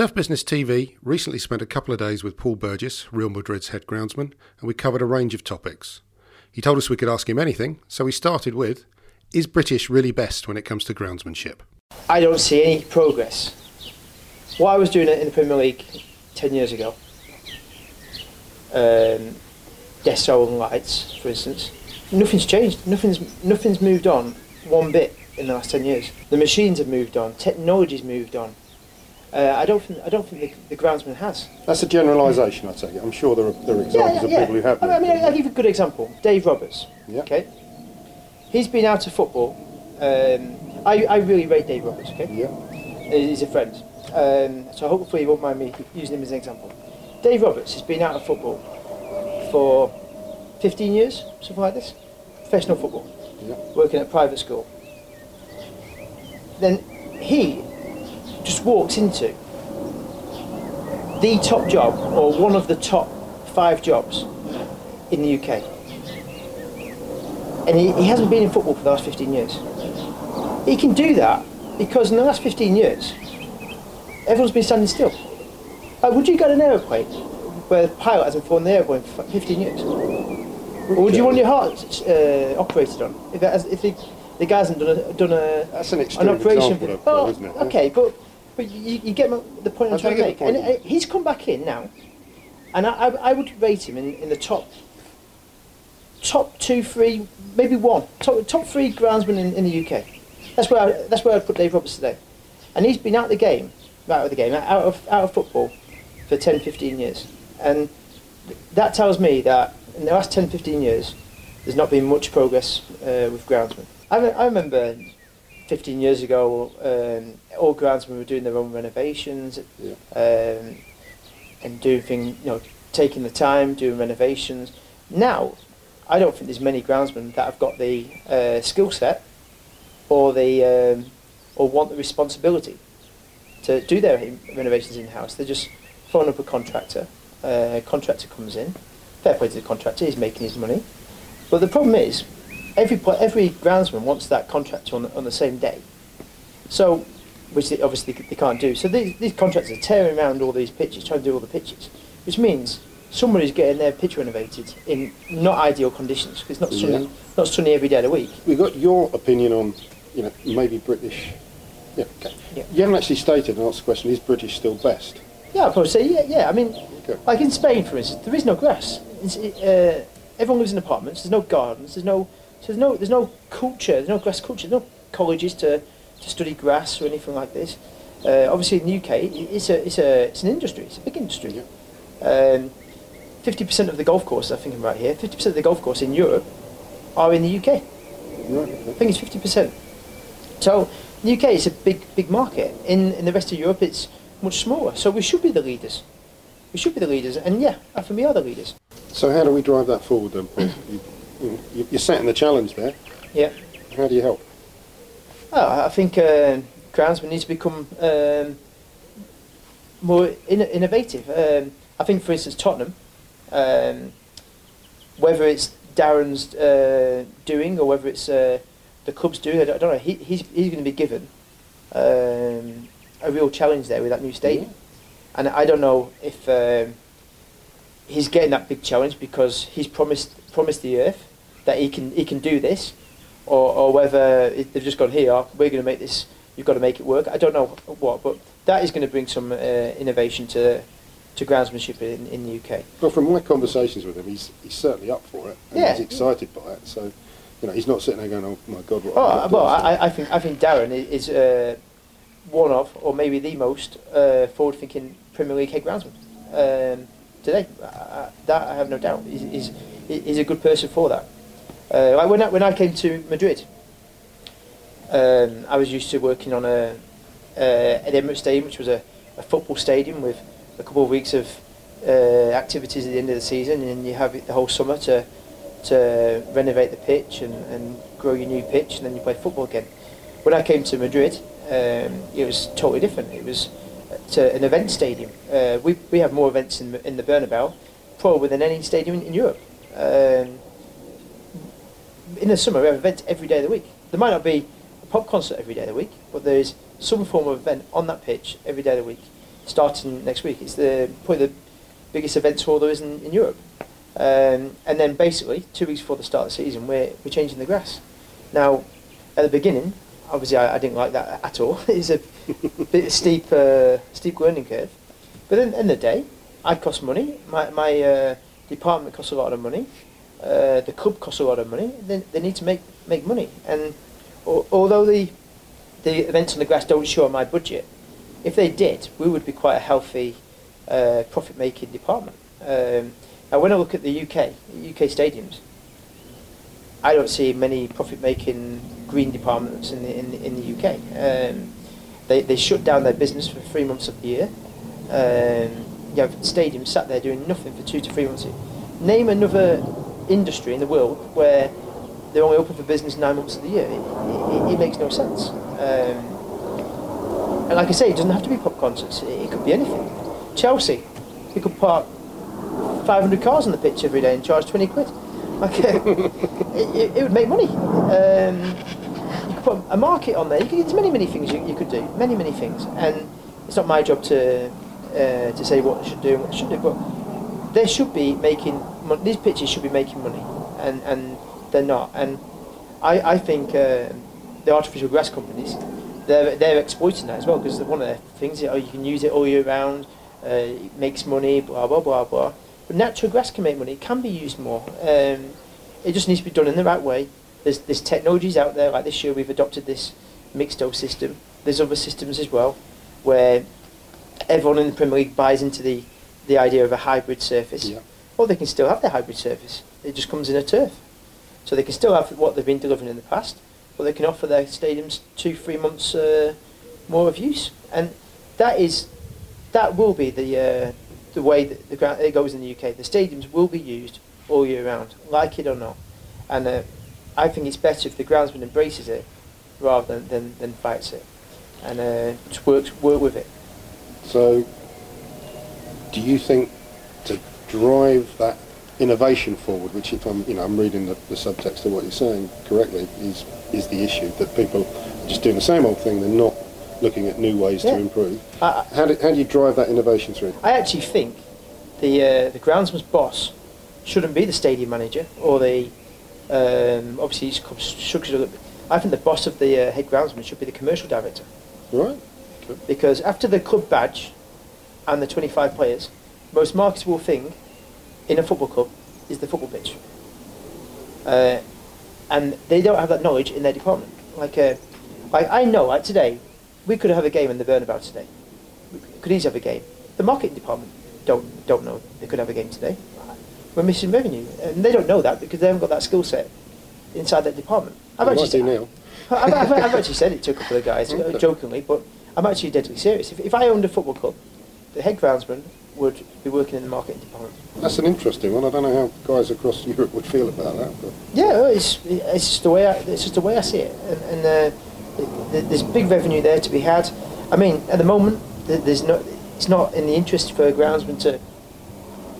Turf Business TV recently spent a couple of days with Paul Burgess, Real Madrid's head groundsman, and we covered a range of topics. He told us we could ask him anything, so we started with Is British really best when it comes to groundsmanship? I don't see any progress. What I was doing in the Premier League 10 years ago, um, and Lights, for instance, nothing's changed. Nothing's, nothing's moved on one bit in the last 10 years. The machines have moved on, technology's moved on. Uh, I don't think I don't think the, the groundsman has. That's a generalisation, I take it. I'm sure there are, there are examples of people who have. I mean, I'll give you a good example. Dave Roberts. Yeah. Okay. He's been out of football. Um, I, I really rate Dave Roberts. Okay. Yeah. He's a friend. Um, so hopefully you won't mind me using him as an example. Dave Roberts has been out of football for 15 years, something like this. Professional football. Yeah. Working at private school. Then he just walks into the top job or one of the top five jobs in the UK. And he, he hasn't been in football for the last 15 years. He can do that because in the last 15 years, everyone's been standing still. Like, would you get an aeroplane where the pilot hasn't flown the airplane for 15 years? Or would you want your heart uh, operated on? If, it has, if the, the guy hasn't done a, done a, That's an an operation example, for, though, it? okay, but but you, you get my, the point I'm I trying to get the make. point. And uh, he's come back in now, and I, I, I would rate him in, in the top top two, three, maybe one, top top three groundsmen in, in the UK. That's where I, that's where I'd put Dave Roberts today, and he's been out of the game, out of the game, out of out of football for 10, 15 years, and that tells me that in the last 10, 15 years, there's not been much progress uh, with groundsmen. I, re- I remember 15 years ago, um, all groundsmen were doing their own renovations Yeah. um, and doing things, you know, taking the time, doing renovations. Now, I don't think there's many groundsmen that have got the uh, skill set or the um, or want the responsibility to do their in- renovations in house. They just phone up a contractor. Uh, contractor comes in. Fair play to the contractor. He's making his money. But the problem is, every every groundsman wants that contractor on the, on the same day. So, which they obviously they can't do. So these, these contractors are tearing around all these pitches, trying to do all the pitches, which means somebody's getting their pitch renovated in not ideal conditions because it's not sunny, Yeah. not sunny every day of the week. We got your opinion on, you know, maybe British. Yeah, okay. Yeah. You haven't actually stated and asked the question: Is British still best? Yeah, I'd probably say yeah. Yeah, I mean, Okay. like in Spain, for instance, there is no grass. It, uh, everyone lives in apartments. There's no gardens. There's no so there's no there's no culture. There's no grass culture. There's no colleges to, to study grass or anything like this. Uh, obviously, in the UK, it's a it's a it's an industry. It's a big industry. Um, Fifty percent of the golf courses, I think I'm right here. Fifty percent of the golf courses in Europe are in the UK. I think it's fifty percent. So the UK is a big, big market. In in the rest of Europe, it's much smaller. So we should be the leaders. We should be the leaders, and yeah, I think we are the leaders. So how do we drive that forward then, Paul? You, you, you're setting the challenge there. Yeah. How do you help? Oh, I think uh, groundsmen need to become um, more in- innovative. Um, I think, for instance, Tottenham, um, whether it's Darren's uh, doing or whether it's uh, the club's doing, I don't, I don't know. He, he's he's going to be given um, a real challenge there with that new stadium, and I don't know if um, he's getting that big challenge because he's promised promised the earth that he can he can do this, or, or whether they've just gone here. We're going to make this. You've got to make it work. I don't know what, but that is going to bring some uh, innovation to to groundsmanship in, in the UK. Well, from my conversations with him, he's he's certainly up for it. And Yeah. He's excited by it. So, you know, he's not sitting there going, "Oh my God, what?" Oh, have I got well. I, I think I think Darren is uh, one of, or maybe the most uh, forward-thinking Premier League head groundsman um, today. I, I, that I have no doubt. He's, he's, he's a good person for that. Uh, when I, when I came to Madrid, um, I was used to working on a uh, at Emirates Stadium, which was a, a football stadium with a couple of weeks of uh, activities at the end of the season, and you have the whole summer to to renovate the pitch and, and grow your new pitch, and then you play football again. When I came to Madrid, um, it was totally different. It was to an event stadium. Uh, we, we have more events in, the- in the Bernabeu, probably than any stadium in, in Europe. Um, in the summer, we have events every day of the week. There might not be a pop concert every day of the week, but there is some form of event on that pitch every day of the week. starting next week. It's the probably the biggest event tour there is in, in Europe. Um, and then basically, two weeks before the start of the season, we're, we're changing the grass. Now, at the beginning, obviously I, I didn't like that at all. it's a bit steep, uh, steep learning curve. But then, at the end of the day, I cost money. My, my uh, department costs a lot of money. Uh, the club costs a lot of money. They, they need to make, make money. And al- although the, the events on the grass don't show on my budget, if they did, we would be quite a healthy uh, profit-making department. Um, now, when I look at the UK, UK stadiums, I don't see many profit-making green departments in the in, the- in the UK. Um, they they shut down their business for three months of the year. Um, you have stadiums sat there doing nothing for two to three months. Name another industry in the world where they're only open for business nine months of the year. It, it, it makes no sense. Um, and like I say, it doesn't have to be pop concerts. It, it could be anything. Chelsea, you could park 500 cars on the pitch every day and charge 20 quid. Like, it, it, would make money. Um, you could put a market on there. Could, there's many, many things you, you could do. Many, many things. And it's not my job to uh, to say what they should do and what they shouldn't do. But they should be making these pitches should be making money, and, and they're not. And I, I think uh, the artificial grass companies they're they're exploiting that as well because one of their things is oh you can use it all year round, uh, it makes money, blah blah blah blah. But natural grass can make money. It can be used more. Um, it just needs to be done in the right way. There's there's technologies out there like this year we've adopted this MixTo system. There's other systems as well where everyone in the Premier League buys into the the idea of a hybrid surface. Yeah. Or they can still have their hybrid surface. It just comes in a turf. So they can still have what they've been delivering in the past, but they can offer their stadiums two, three months uh, more of use. And that is, that will be the uh, the way that the ground it goes in the UK. The stadiums will be used all year round, like it or not. And uh, I think it's better if the groundsman embraces it rather than, than, than fights it, and uh, just works work with it. So, do you think drive that innovation forward, which if I'm, you know, I'm reading the, the subtext of what you're saying correctly, is is the issue that people are just doing the same old thing. They're not looking at new ways Yeah. to improve. How do, how do you drive that innovation through? I actually think the uh, the groundsman's boss shouldn't be the stadium manager or the um, obviously he's structured. a little bit. I think the boss of the uh, head groundsman should be the commercial director Right. because after the club badge and the 25 players, most marketable thing in a football club is the football pitch, uh, and they don't have that knowledge in their department. Like, uh, like I know, like today, we could have a game in the Bernabeu today. We could easily have a game. The marketing department don't don't know they could have a game today. We're missing revenue, and they don't know that because they haven't got that skill set inside that department. I've actually said- now. I've, I've, I've actually said it to a couple of guys, jokingly, but I'm actually deadly serious. If, if I owned a football club, the head groundsman would be working in the marketing department. That's an interesting one. I don't know how guys across Europe would feel about that. But Yeah, it's, it's just the way I, it's just the way I see it, and, and uh, th- there's big revenue there to be had. I mean, at the moment, there's no, it's not in the interest for a groundsman to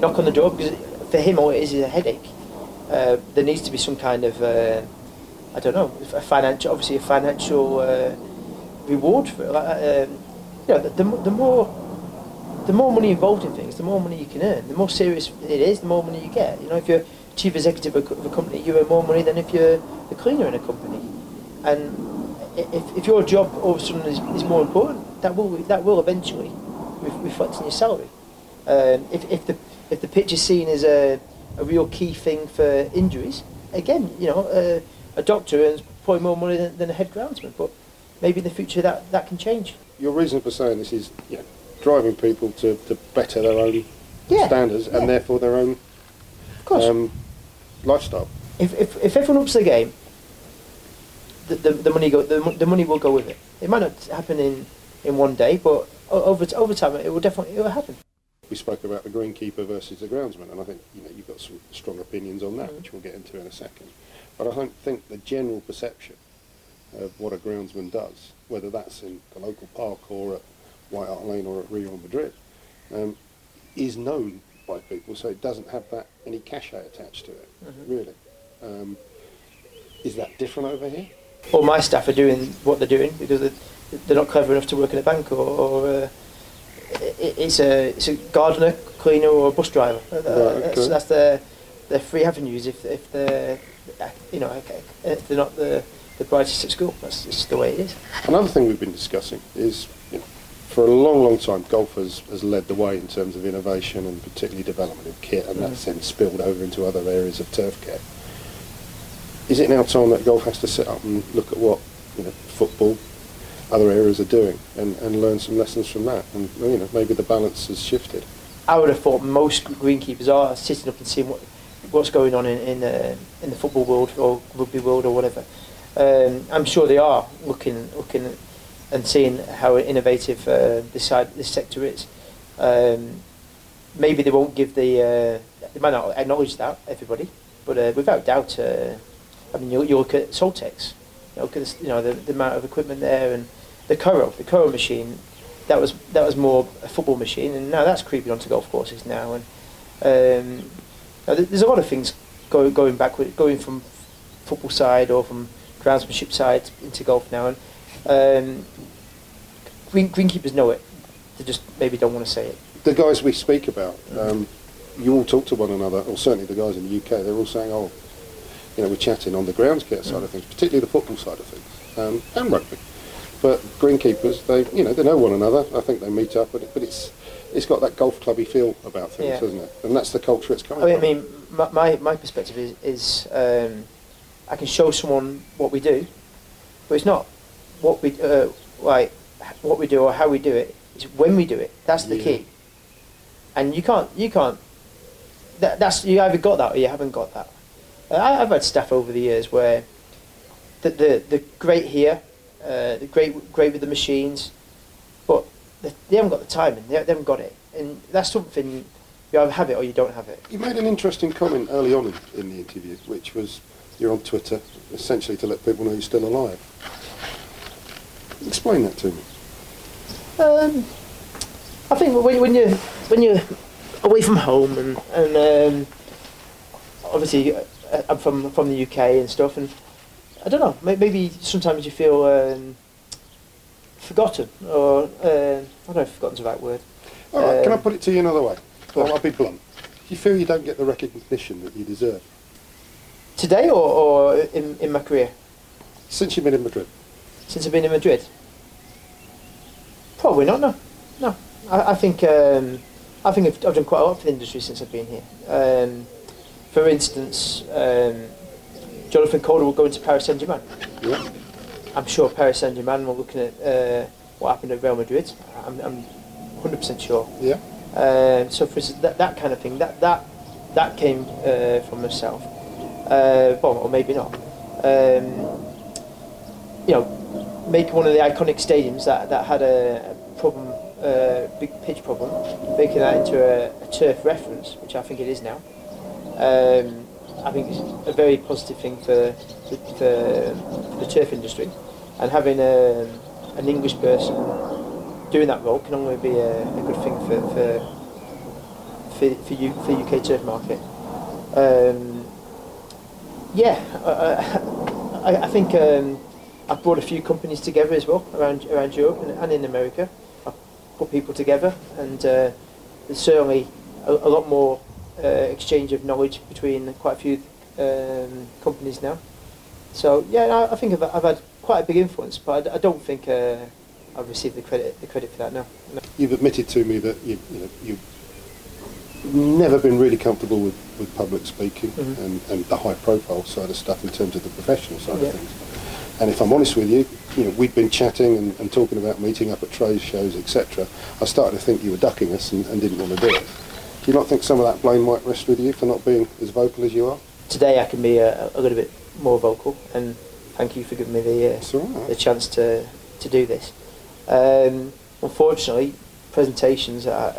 knock on the door because for him all it is is a headache. Uh, there needs to be some kind of, uh, I don't know, a financial, obviously a financial uh, reward for it. Like, uh, um, you know, the, the, the more the more money involved in things, the more money you can earn. The more serious it is, the more money you get. You know, if you're chief executive of a company, you earn more money than if you're the cleaner in a company. And if, if your job all of a sudden is, is more important, that will that will eventually reflect in your salary. Um, if, if the if the pitch is seen as a, a real key thing for injuries, again, you know, uh, a doctor earns probably more money than, than a head groundsman. But maybe in the future that, that can change. your reason for saying this is, know, driving people to, to better their own Yeah, standards yeah. and therefore their own Of course. um, lifestyle. if, if, if everyone ups the game, the, the, the money go the, the money will go with it. It might not happen in, in one day, but over over time it will definitely it will happen. We spoke about the greenkeeper versus the groundsman, and I think you know you've got some strong opinions on that, Mm. which we'll get into in a second. But I don't think the general perception of what a groundsman does, whether that's in the local park or at White Hart Lane or at Real Madrid, um, is known by people. So it doesn't have that any cachet attached to it, Mhm. really. Um, is that different over here? All my staff are doing what they're doing because they're, they're not clever enough to work in a bank or, or uh, it's a it's a gardener, cleaner, or a bus driver. Uh, okay. that's, that's the the three avenues. If if they're you know if they're not the the brightest at school, that's just the way it is. Another thing we've been discussing is, you know, for a long, long time, golf has, has led the way in terms of innovation and particularly development of kit, and that's then spilled over into other areas of turf care. Is it now time that golf has to sit up and look at what you know, football, other areas are doing, and, and learn some lessons from that? And you know, maybe the balance has shifted. I would have thought most greenkeepers are sitting up and seeing what what's going on in in, uh, in the football world or rugby world or whatever. Um, I'm sure they are looking looking and seeing how innovative uh, this side this sector is. Um, maybe they won't give the uh, they might not acknowledge that everybody, but uh, without doubt, uh, I mean you, you look at Soltex, you look at this, you know the, the amount of equipment there and the Koro, the Koro machine that was that was more a football machine, and now that's creeping onto golf courses now. And um, now th- there's a lot of things going going backward, going from football side or from groundsmanship side into golf now. And um, green greenkeepers know it. They just maybe don't want to say it. The guys we speak about, um, you all talk to one another, or certainly the guys in the UK, they're all saying, oh, you know, we're chatting on the grounds care side of things, particularly the football side of things, um, and rugby. But greenkeepers, they, you know, they know one another. I think they meet up, but, it, but it's, it's got that golf clubby feel about things, Yeah. hasn't it? And that's the culture it's coming I mean, I mean my, my, my perspective is, is um, I can show someone what we do, but it's not what we uh, like what we do or how we do it. It's when we do it. That's the Yeah. key. And you can't you can't. That, that's you either got that or you haven't got that. Uh, I, I've had staff over the years where the the, the great here, uh, the great great with the machines, but they, they haven't got the timing. They, they haven't got it, and that's something you either have it or you don't have it. You made an interesting comment early on in, in the interview, which was you're on Twitter, essentially to let people know you're still alive. Explain that to me. Um, I think when, when you when you're away from home and and um, obviously uh, I'm from from the UK and stuff, and I don't know. Maybe sometimes you feel um, forgotten, or uh, I don't know if forgotten's the right word. All right, can I Um, put it to you another way? I'll, I'll be blunt. Do you feel you don't get the recognition that you deserve Today or, or in, in my career since you've been in Madrid? Since I've been in Madrid? Probably not. No, no. I, I think um, I think I've, I've done quite a lot for the industry since I've been here. Um, for instance, um, Jonathan Calderwood go into Paris Saint Germain. Yeah. I'm sure Paris Saint Germain were looking at uh, what happened at Real Madrid. I'm, I'm 100% sure. Yeah. Um, so for instance, that, that kind of thing, that that that came uh, from myself. Uh, well, or maybe not. Um, you know, make one of the iconic stadiums that, that had a, a problem, uh, big pitch problem, making that into a, a turf reference, which I think it is now. Um, I think it's a very positive thing for, for, for the turf industry, and having a, an English person doing that role can only be a, a good thing for for for, for, U, for UK turf market. Um, yeah, I, I, I think um, I've brought a few companies together as well around around Europe and, and in America. I've put people together, and uh, there's certainly a, a lot more uh, exchange of knowledge between quite a few um, companies now. So yeah, I, I think I've, I've had quite a big influence, but I, I don't think uh, I've received the credit the credit for that now. No. You've admitted to me that you, you know, you've never been really comfortable with, with public speaking Mhm. and, and the high profile side of stuff in terms of the professional side Yeah. of things. And if I'm honest with you, you know, we'd been chatting and, and talking about meeting up at trade shows, etc. I started to think you were ducking us and, and didn't want to do it. Do you not think some of that blame might rest with you for not being as vocal as you are? Today I can be a, a little bit more vocal, and thank you for giving me the uh, right. the chance to to do this. Um, unfortunately, presentations are,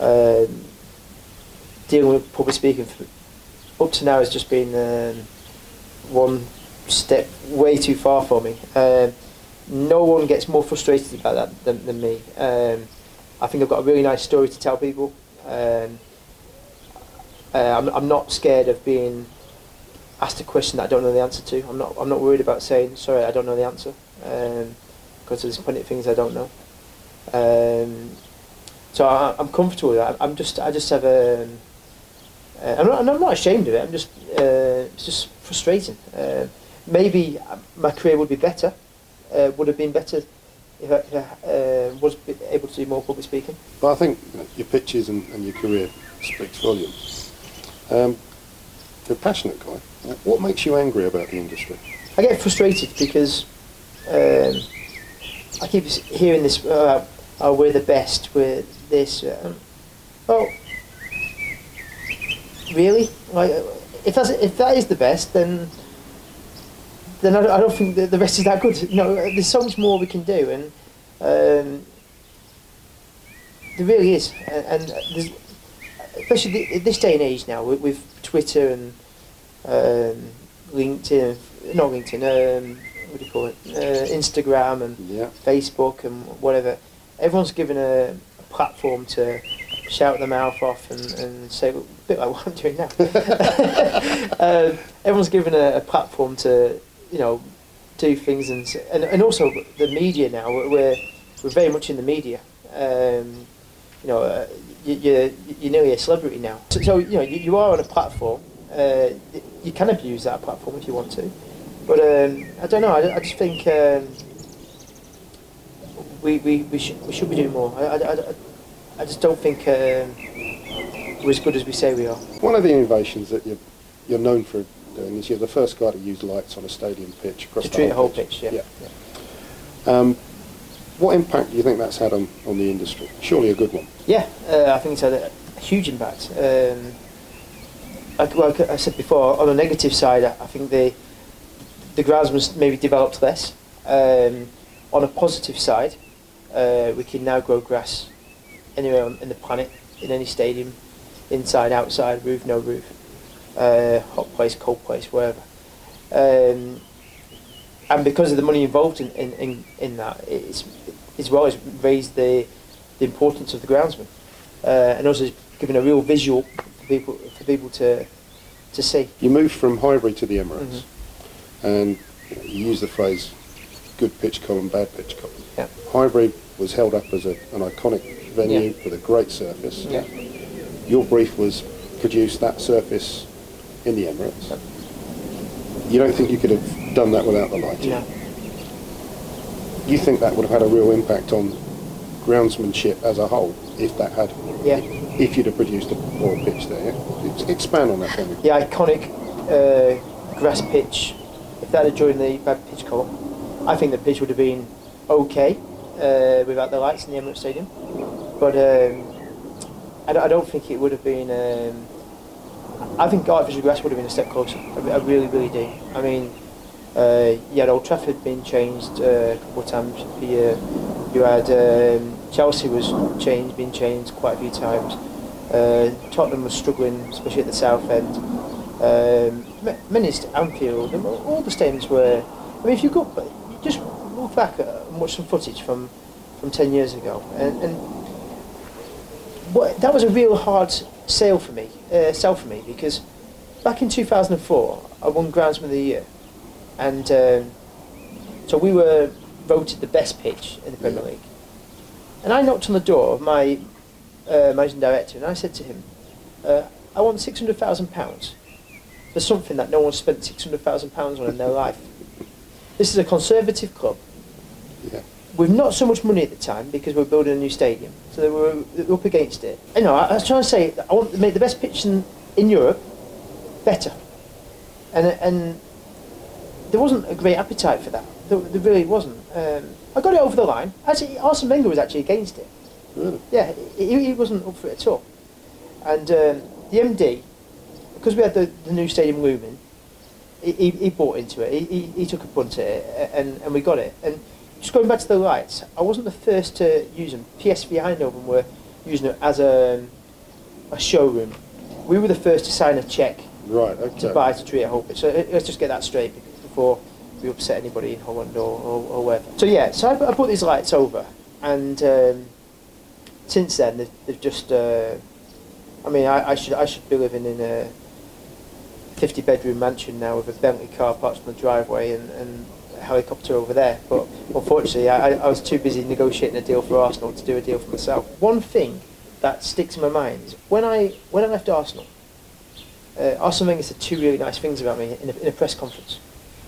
are um, dealing with public speaking for, up to now has just been um, one step way too far for me. Um, no one gets more frustrated about that than, than me. Um, I think I've got a really nice story to tell people. Um, uh, I'm, I'm not scared of being asked a question that I don't know the answer to. I'm not I'm not worried about saying sorry I don't know the answer um, because there's plenty of things I don't know. Um, So I, I'm comfortable with that. I'm just I just have a. Um, uh, I'm not, I'm not ashamed of it. I'm just uh, it's just frustrating. Uh, maybe my career would be better. Uh, would have been better if I, if I uh, was able to do more public speaking. But I think you know, your pitches and, and your career speaks volumes. Um, you're a passionate guy. What makes you angry about the industry? I get frustrated because um, I keep hearing this, uh, oh, we're the best, we're this. Um, well, really? Like, if that's if that is the best, then then I, I don't think the, the rest is that good. No, there's so much more we can do, and um, there really is, and, and especially in this day and age now with, with Twitter and um, LinkedIn, not LinkedIn, um, what do you call it, uh, Instagram and yeah. Facebook and whatever. Everyone's given a, a platform to shout their mouth off and, and say, a bit like what I'm doing now. uh, everyone's given a, a, platform to, you know, do things and, and, and also the media now, we're, we're very much in the media. Um, you know, uh, you, you're, you're nearly a celebrity now. So, so you know, you, you are on a platform. Uh, you can abuse that platform if you want to. But um, I don't know, I, I just think um, we, we, we, should, we should be doing more. I, I, I, I just don't think um, we're as good as we say we are. One of the innovations that you're, you're known for doing is you're the first guy to use lights on a stadium pitch across to the treat whole whole pitch, yeah. yeah. yeah. Um, what impact do you think that's had on, on the industry? Surely a good one. Yeah, uh, I think it's had a, a huge impact. Um, like, like, I said before, on the negative side, I think the the groundsman's maybe developed less. Um, on a positive side, uh, we can now grow grass anywhere on, in the planet, in any stadium, inside, outside, roof, no roof, uh, hot place, cold place, wherever. Um, and because of the money involved in, in, in, in that, it's, as well as raised the, the importance of the groundsman. Uh, and also given a real visual for people, for people to, to see. You moved from Highbury to the Emirates, mm-hmm. and you use the phrase good pitch column, bad pitch column. Yeah. Highbury was held up as a, an iconic venue yeah. with a great surface. Yeah. Your brief was produce that surface in the Emirates. Yeah. You don't think you could have done that without the lighting? No. You think that would have had a real impact on groundsmanship as a whole if that had, yeah. if you'd have produced a poor pitch there? It's expand on that for me. The iconic uh, grass pitch, if that had joined the bad pitch column, I think the pitch would have been okay uh, without the lights in the Emirates Stadium. But um, I, don't, I, don't think it would have been. Um, I think artificial grass would have been a step closer. I, I really, really do. I mean, uh, had Old Trafford being changed uh, a couple of times per year. You had um, Chelsea was changed, being changed quite a few times. Uh, Tottenham was struggling, especially at the south end. Um, many Anfield, all the stadiums were. I mean, if you go, just look back and watch some footage from, from 10 years ago. And, and what, that was a real hard sale for me, uh, sell for me, because back in 2004, I won Groundsman of the Year. And um, so we were voted the best pitch in the Premier League. And I knocked on the door of my uh, managing director and I said to him, uh, I want £600,000 for something that no one spent £600,000 on in their life. This is a conservative club. With not so much money at the time because we are building a new stadium, so they were, they were up against it. You know, I, I, was trying to say I want to make the best pitch in, in Europe better, and and there wasn't a great appetite for that. There, there really wasn't. Um, I got it over the line. Actually, Arsene Wenger was actually against it. Really? Yeah, he, he wasn't up for it at all. And um, the MD, because we had the, the new stadium looming, he, he bought into it. He, he, he took a punt at it, and, and we got it. And just going back to the lights, I wasn't the first to use them. PSV Eindhoven were using it as a, a showroom. We were the first to sign a check right, okay. to buy to treat a whole bit. So let's just get that straight before we upset anybody in Holland or, or, or wherever. So yeah, so I, I put these lights over, and um, since then they've, they've just. Uh, I mean, I, I should I should be living in a 50 bedroom mansion now with a Bentley car parked on the driveway and, and helicopter over there. But unfortunately, I, I was too busy negotiating a deal for Arsenal to do a deal for myself. One thing that sticks in my mind is when I when I left Arsenal, uh, Arsene Wenger said two really nice things about me in a, in a press conference.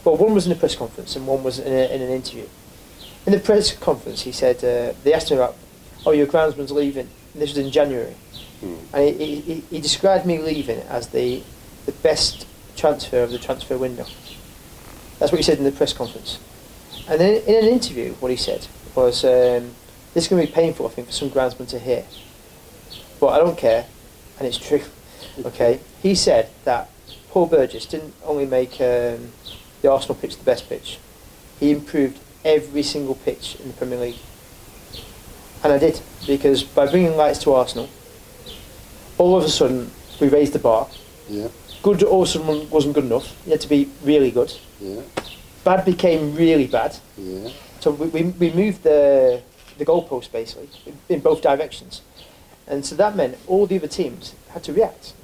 Well, one was in a press conference and one was in, a, in an interview. In the press conference, he said uh, they asked him about, "Oh, your groundsman's leaving." And this was in January, Hmm. and he, he, he described me leaving as the the best transfer of the transfer window. That's what he said in the press conference. And then in an interview, what he said was, um, "This is going to be painful, I think, for some groundsmen to hear, but I don't care, and it's true." Okay, he said that Paul Burgess didn't only make um, the Arsenal pitch the best pitch; he improved every single pitch in the Premier League. And I did because by bringing lights to Arsenal, all of a sudden we raised the bar. Yeah, Good of wasn't good enough. You had to be really good. yeah, Bad became really bad. yeah. So we, we, we moved the the goalpost basically in, in both directions, and so that meant all the other teams had to react.